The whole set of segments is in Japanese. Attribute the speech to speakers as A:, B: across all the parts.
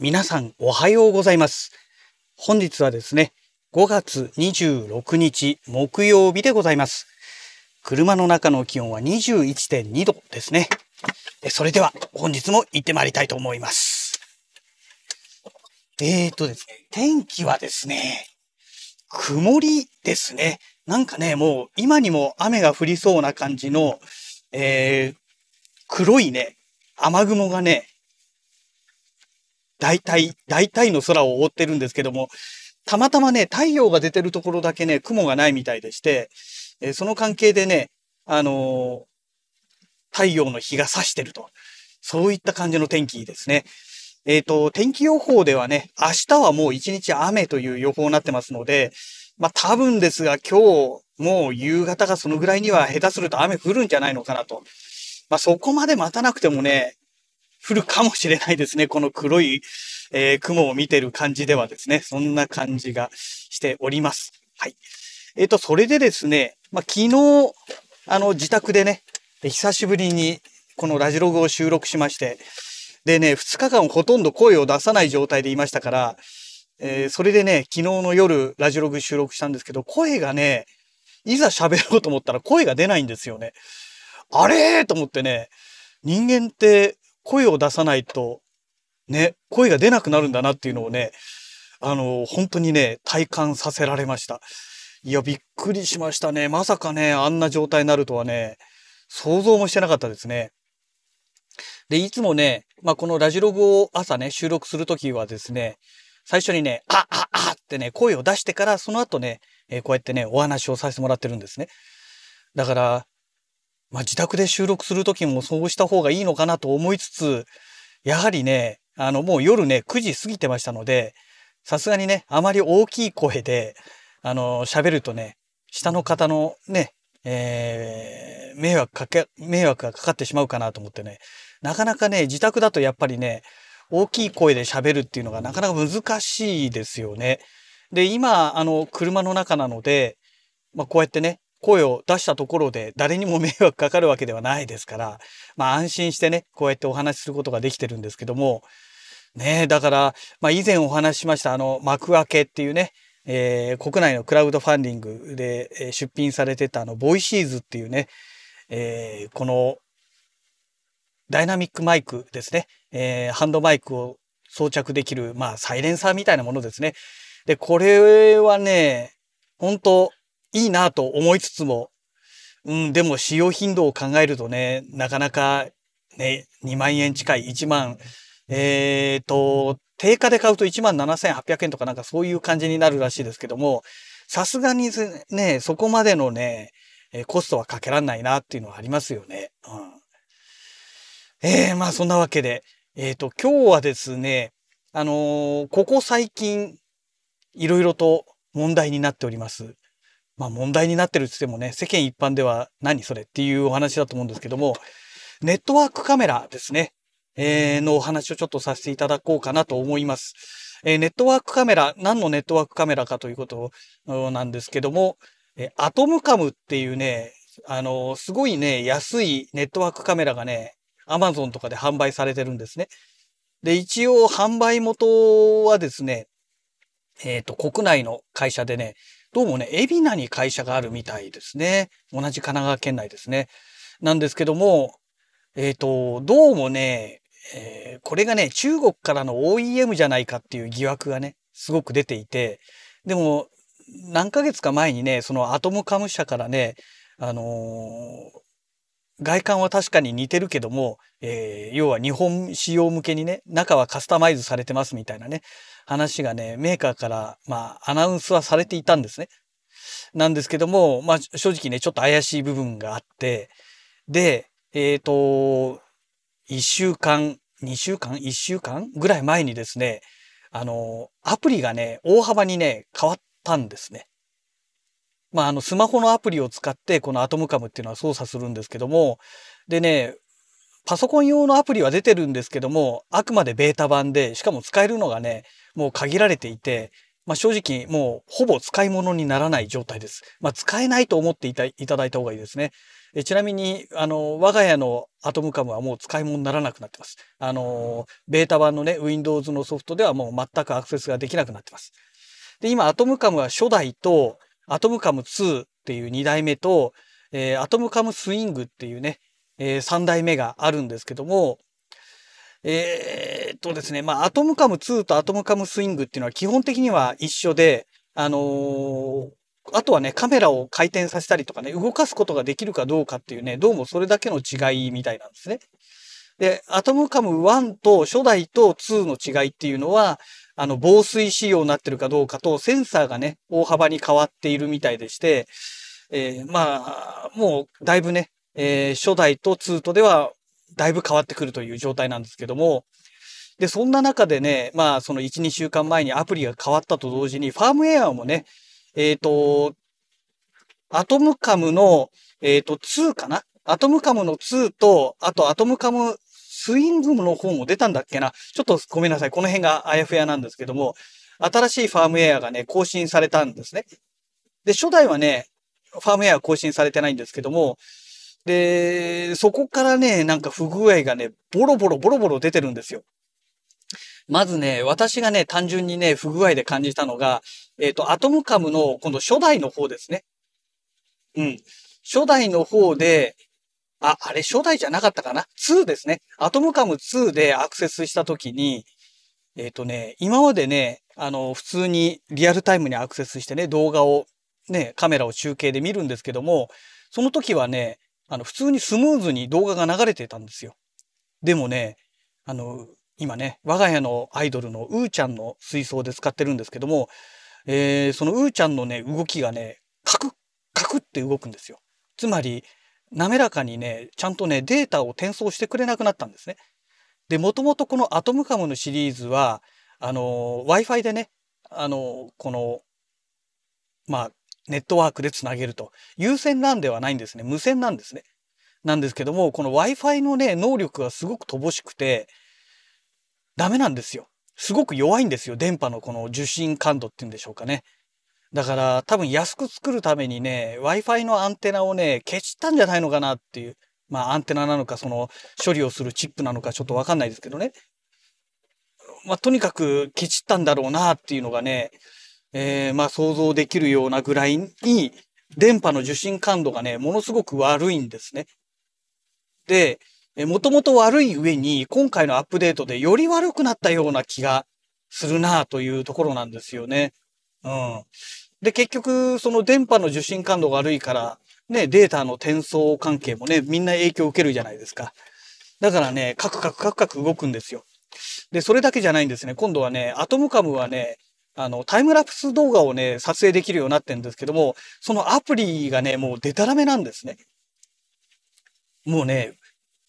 A: 皆さんおはようございます。本日はですね、5月26日木曜日でございます。車の中の気温は21.2度ですね。それでは本日も行ってまいりたいと思います。えーとですね、天気はですね、曇りですね。なんかね、もう今にも雨が降りそうな感じの、えー、黒いね、雨雲がね、大体、大体の空を覆ってるんですけども、たまたまね、太陽が出てるところだけね、雲がないみたいでして、えー、その関係でね、あのー、太陽の日が差してると。そういった感じの天気ですね。えっ、ー、と、天気予報ではね、明日はもう一日雨という予報になってますので、まあ多分ですが今日もう夕方がそのぐらいには下手すると雨降るんじゃないのかなと。まあそこまで待たなくてもね、降るかもしれないですね。この黒い、えー、雲を見てる感じではですね。そんな感じがしております。はい。えっ、ー、と、それでですね、まあ、昨日、あの、自宅でね、久しぶりにこのラジログを収録しまして、でね、2日間ほとんど声を出さない状態でいましたから、えー、それでね、昨日の夜ラジログ収録したんですけど、声がね、いざ喋ろうと思ったら声が出ないんですよね。あれと思ってね、人間って声を出さないと、ね、声が出なくなるんだなっていうのをね、あの、本当にね、体感させられました。いや、びっくりしましたね。まさかね、あんな状態になるとはね、想像もしてなかったですね。で、いつもね、まあ、このラジログを朝ね、収録するときはですね、最初にね、あ、あ、あってね、声を出してから、その後ね、えー、こうやってね、お話をさせてもらってるんですね。だから、まあ、自宅で収録する時もそうした方がいいのかなと思いつつ、やはりね、あの、もう夜ね、9時過ぎてましたので、さすがにね、あまり大きい声で、あの、喋るとね、下の方のね、えー、迷惑かけ、迷惑がかかってしまうかなと思ってね、なかなかね、自宅だとやっぱりね、大きい声で喋るっていうのがなかなか難しいですよね。で、今、あの、車の中なので、まあ、こうやってね、声を出したところで誰にも迷惑かかるわけではないですから、まあ安心してね、こうやってお話しすることができてるんですけども、ねだから、まあ以前お話ししましたあの幕開けっていうね、えー、国内のクラウドファンディングで出品されてたあの、ボイシーズっていうね、えー、このダイナミックマイクですね、えー、ハンドマイクを装着できる、まあサイレンサーみたいなものですね。で、これはね、本当いいなと思いつつも、うん、でも使用頻度を考えるとね、なかなかね、2万円近い、1万、えっ、ー、と、定価で買うと1万7800円とかなんかそういう感じになるらしいですけども、さすがにね、そこまでのね、コストはかけらんないなっていうのはありますよね。うん、えー、まあそんなわけで、えっ、ー、と、今日はですね、あのー、ここ最近、いろいろと問題になっております。まあ問題になってるって言ってもね、世間一般では何それっていうお話だと思うんですけども、ネットワークカメラですね、えー、のお話をちょっとさせていただこうかなと思います。えー、ネットワークカメラ、何のネットワークカメラかということなんですけども、えー、アトムカムっていうね、あのすごいね、安いネットワークカメラがね、アマゾンとかで販売されてるんですね。で、一応販売元はですね、えっ、ー、と、国内の会社でね、どうもね、海老名に会社があるみたいですね。同じ神奈川県内ですね。なんですけども、えっ、ー、と、どうもね、えー、これがね、中国からの OEM じゃないかっていう疑惑がね、すごく出ていて、でも、何ヶ月か前にね、そのアトムカム社からね、あのー、外観は確かに似てるけども、えー、要は日本仕様向けにね、中はカスタマイズされてますみたいなね、話がね、メーカーから、まあ、アナウンスはされていたんですね。なんですけども、まあ、正直ね、ちょっと怪しい部分があって、で、えっ、ー、と、1週間、2週間 ?1 週間ぐらい前にですね、あの、アプリがね、大幅にね、変わったんですね。まあ、あの、スマホのアプリを使って、このアトムカムっていうのは操作するんですけども、でね、パソコン用のアプリは出てるんですけども、あくまでベータ版で、しかも使えるのがね、もう限られていて、まあ、正直もうほぼ使い物にならない状態です。まあ、使えないと思っていたいただいた方がいいですね。えちなみに、あの、我が家のアトムカムはもう使い物にならなくなってます。あの、ベータ版のね、Windows のソフトではもう全くアクセスができなくなってます。で、今、アトムカムは初代と、アトムカム2っていう2代目と、えー、アトムカムスイングっていうね、えー、3代目があるんですけども、えー、っとですね、まあ、アトムカム2とアトムカムスイングっていうのは基本的には一緒で、あのー、あとはね、カメラを回転させたりとかね、動かすことができるかどうかっていうね、どうもそれだけの違いみたいなんですね。で、アトムカム1と初代と2の違いっていうのは、あの、防水仕様になってるかどうかと、センサーがね、大幅に変わっているみたいでして、えー、まあ、もう、だいぶね、えー、初代と2とでは、だいぶ変わってくるという状態なんですけども、で、そんな中でね、まあ、その1、2週間前にアプリが変わったと同時に、ファームウェアもね、えっ、ー、と、アトムカムの、えっ、ー、と、2かな？アトムカムの2と、あとアトムカムスイングの方も出たんだっけなちょっとごめんなさい。この辺があやふやなんですけども、新しいファームウェアがね、更新されたんですね。で、初代はね、ファームウェア更新されてないんですけども、で、そこからね、なんか不具合がね、ボロボロボロボロ出てるんですよ。まずね、私がね、単純にね、不具合で感じたのが、えっ、ー、と、アトムカムの、今度初代の方ですね。うん。初代の方で、あ、あれ初代じゃなかったかな ?2 ですね。アトムカム2でアクセスしたときに、えっ、ー、とね、今までね、あの、普通にリアルタイムにアクセスしてね、動画を、ね、カメラを中継で見るんですけども、その時はね、あの、普通にスムーズに動画が流れてたんですよ。でもね、あの、今ね、我が家のアイドルのうーちゃんの水槽で使ってるんですけども、えー、そのうーちゃんのね、動きがね、カクッ、カクって動くんですよ。つまり、滑らかにね、ちゃんとね、データを転送してくれなくなったんですね。で、もともとこのアトムカムのシリーズは、あの、Wi-Fi でね、あの、この、まあ、ネットワークでつなげると。有線 LAN ではないんですね。無線なんですね。なんですけども、この Wi-Fi のね、能力がすごく乏しくて、ダメなんですよ。すごく弱いんですよ。電波のこの受信感度っていうんでしょうかね。だから多分安く作るためにね、Wi-Fi のアンテナをね、消したんじゃないのかなっていう。まあアンテナなのか、その処理をするチップなのかちょっとわかんないですけどね。まあとにかく消したんだろうなっていうのがね、えー、まあ想像できるようなぐらいに、電波の受信感度がね、ものすごく悪いんですね。で、もともと悪い上に、今回のアップデートでより悪くなったような気がするなというところなんですよね。うん。で、結局、その電波の受信感度が悪いから、ね、データの転送関係もね、みんな影響を受けるじゃないですか。だからね、カクカクカクカク動くんですよ。で、それだけじゃないんですね。今度はね、アトムカムはね、あの、タイムラプス動画をね、撮影できるようになってるんですけども、そのアプリがね、もうデタラメなんですね。もうね、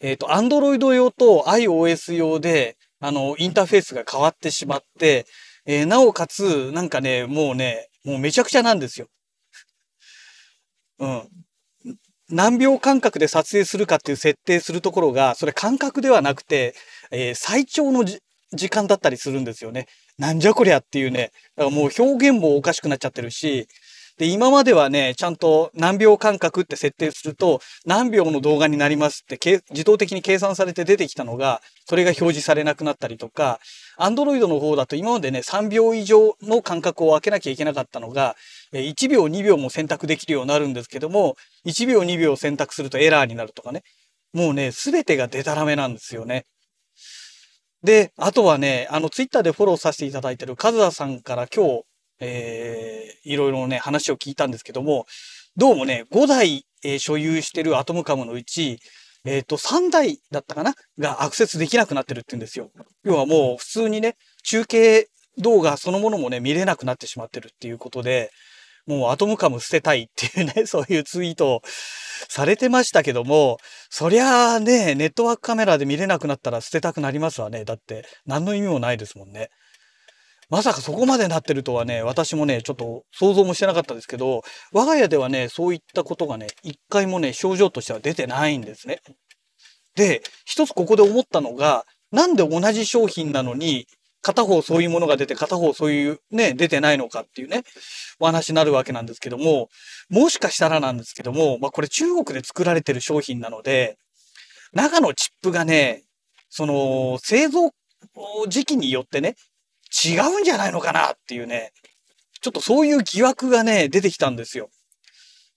A: えっ、ー、と、Android 用と iOS 用で、あの、インターフェースが変わってしまって、えー、なおかつ、なんかね、もうね、もうめちゃくちゃなんですよ。うん。何秒間隔で撮影するかっていう設定するところが、それ間隔ではなくて、えー、最長の時間だったりするんですよね。なんじゃこりゃっていうね。だからもう表現もおかしくなっちゃってるし、で、今まではね、ちゃんと何秒間隔って設定すると、何秒の動画になりますって自動的に計算されて出てきたのが、それが表示されなくなったりとか、Android の方だと今までね、3秒以上の間隔を空けなきゃいけなかったのが、1秒、2秒も選択できるようになるんですけども、1秒、2秒選択するとエラーになるとかね。もうね、すべてがデタラメなんですよね。で、あとはね、あの、ツイッターでフォローさせていただいてるカズアさんから今日、えー、いろいろね、話を聞いたんですけども、どうもね、5台、えー、所有してるアトムカムのうち、えっ、ー、と、3台だったかながアクセスできなくなってるって言うんですよ。要はもう普通にね、中継動画そのものもね、見れなくなってしまってるっていうことで、もうアトムカム捨てたいっていうね、そういうツイートをされてましたけども、そりゃあね、ネットワークカメラで見れなくなったら捨てたくなりますわね。だって何の意味もないですもんね。まさかそこまでなってるとはね、私もね、ちょっと想像もしてなかったですけど、我が家ではね、そういったことがね、一回もね、症状としては出てないんですね。で、一つここで思ったのが、なんで同じ商品なのに、片方そういうものが出て、片方そういうね、出てないのかっていうね、お話になるわけなんですけども、もしかしたらなんですけども、まあこれ中国で作られてる商品なので、中のチップがね、その、製造時期によってね、違うんじゃないのかなっていうね、ちょっとそういう疑惑がね、出てきたんですよ。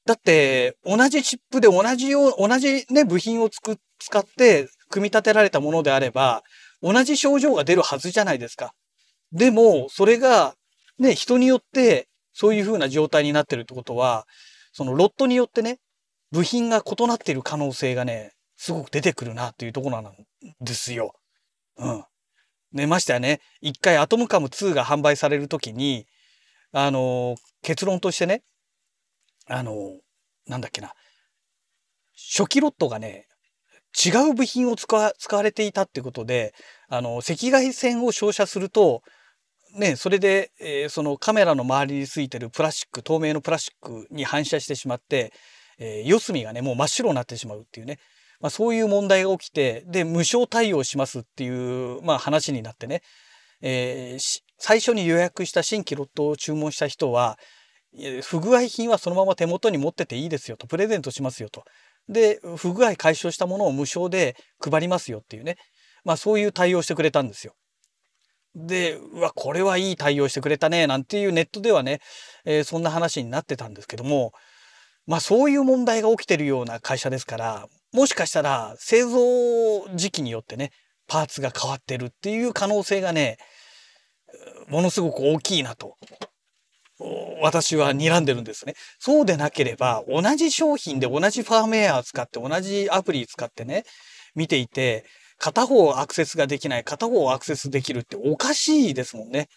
A: だって、同じチップで同じよう、同じね、部品をつく、使って組み立てられたものであれば、同じ症状が出るはずじゃないですか。でも、それが、ね、人によって、そういう風な状態になってるってことは、そのロットによってね、部品が異なっている可能性がね、すごく出てくるなっていうところなんですよ。うん。ね、ましたよね。一回アトムカム2が販売されるときに、あの、結論としてね、あの、なんだっけな、初期ロットがね、違う部品を使わ使われていたってことで、あの、赤外線を照射すると、ね、それで、えー、そのカメラの周りについてるプラスチック、透明のプラスチックに反射してしまって、えー、四隅がね、もう真っ白になってしまうっていうね、まあ、そういう問題が起きて、で、無償対応しますっていう、まあ、話になってね、えー、最初に予約した新規ロットを注文した人は、不具合品はそのまま手元に持ってていいですよと、プレゼントしますよと。で、不具合解消したものを無償で配りますよっていうね。まあそういう対応してくれたんですよ。で、うわ、これはいい対応してくれたね、なんていうネットではね、えー、そんな話になってたんですけども、まあそういう問題が起きてるような会社ですから、もしかしたら製造時期によってね、パーツが変わってるっていう可能性がね、ものすごく大きいなと私は睨んでるんですね。そうでなければ、同じ商品で同じファームウェアを使って、同じアプリ使ってね、見ていて、片方アクセスができない、片方アクセスできるっておかしいですもんね。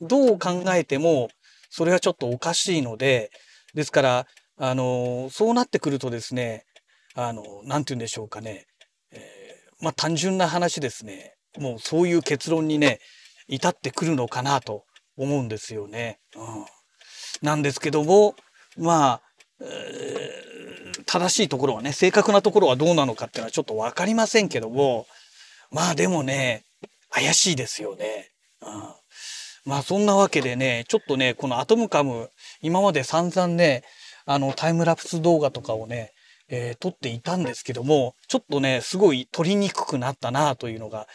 A: どう考えても、それはちょっとおかしいので、ですから、あの、そうなってくるとですね、あの、なんて言うんでしょうかね。えー、まあ、単純な話ですね。もうそういう結論にね、至ってくるのかなと思うんですよね。うん、なんですけどもまあ、えー、正しいところはね正確なところはどうなのかっていうのはちょっと分かりませんけどもまあでもね怪しいですよね。うん、まあそんなわけでねちょっとねこのアトムカム今まで散々ねあのタイムラプス動画とかをねえー、撮っていたんですけどもちょっとねすごい撮りにくくなったなというのが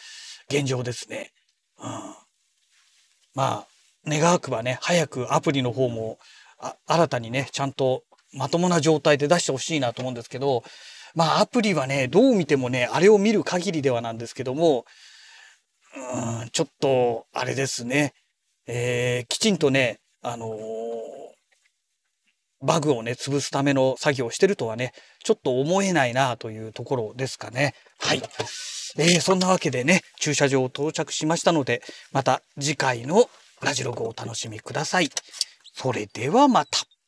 A: 現状ですね。うん、まあ願わくばね、早くアプリの方も新たにね、ちゃんとまともな状態で出してほしいなと思うんですけど、まあアプリはね、どう見てもね、あれを見る限りではなんですけども、うん、ちょっと、あれですね、えー、きちんとね、あのー、バグをね、潰すための作業をしてるとはね、ちょっと思えないなというところですかね。はい。えー、そんなわけでね、駐車場到着しましたので、また次回のラジログをお楽しみください。それではまた。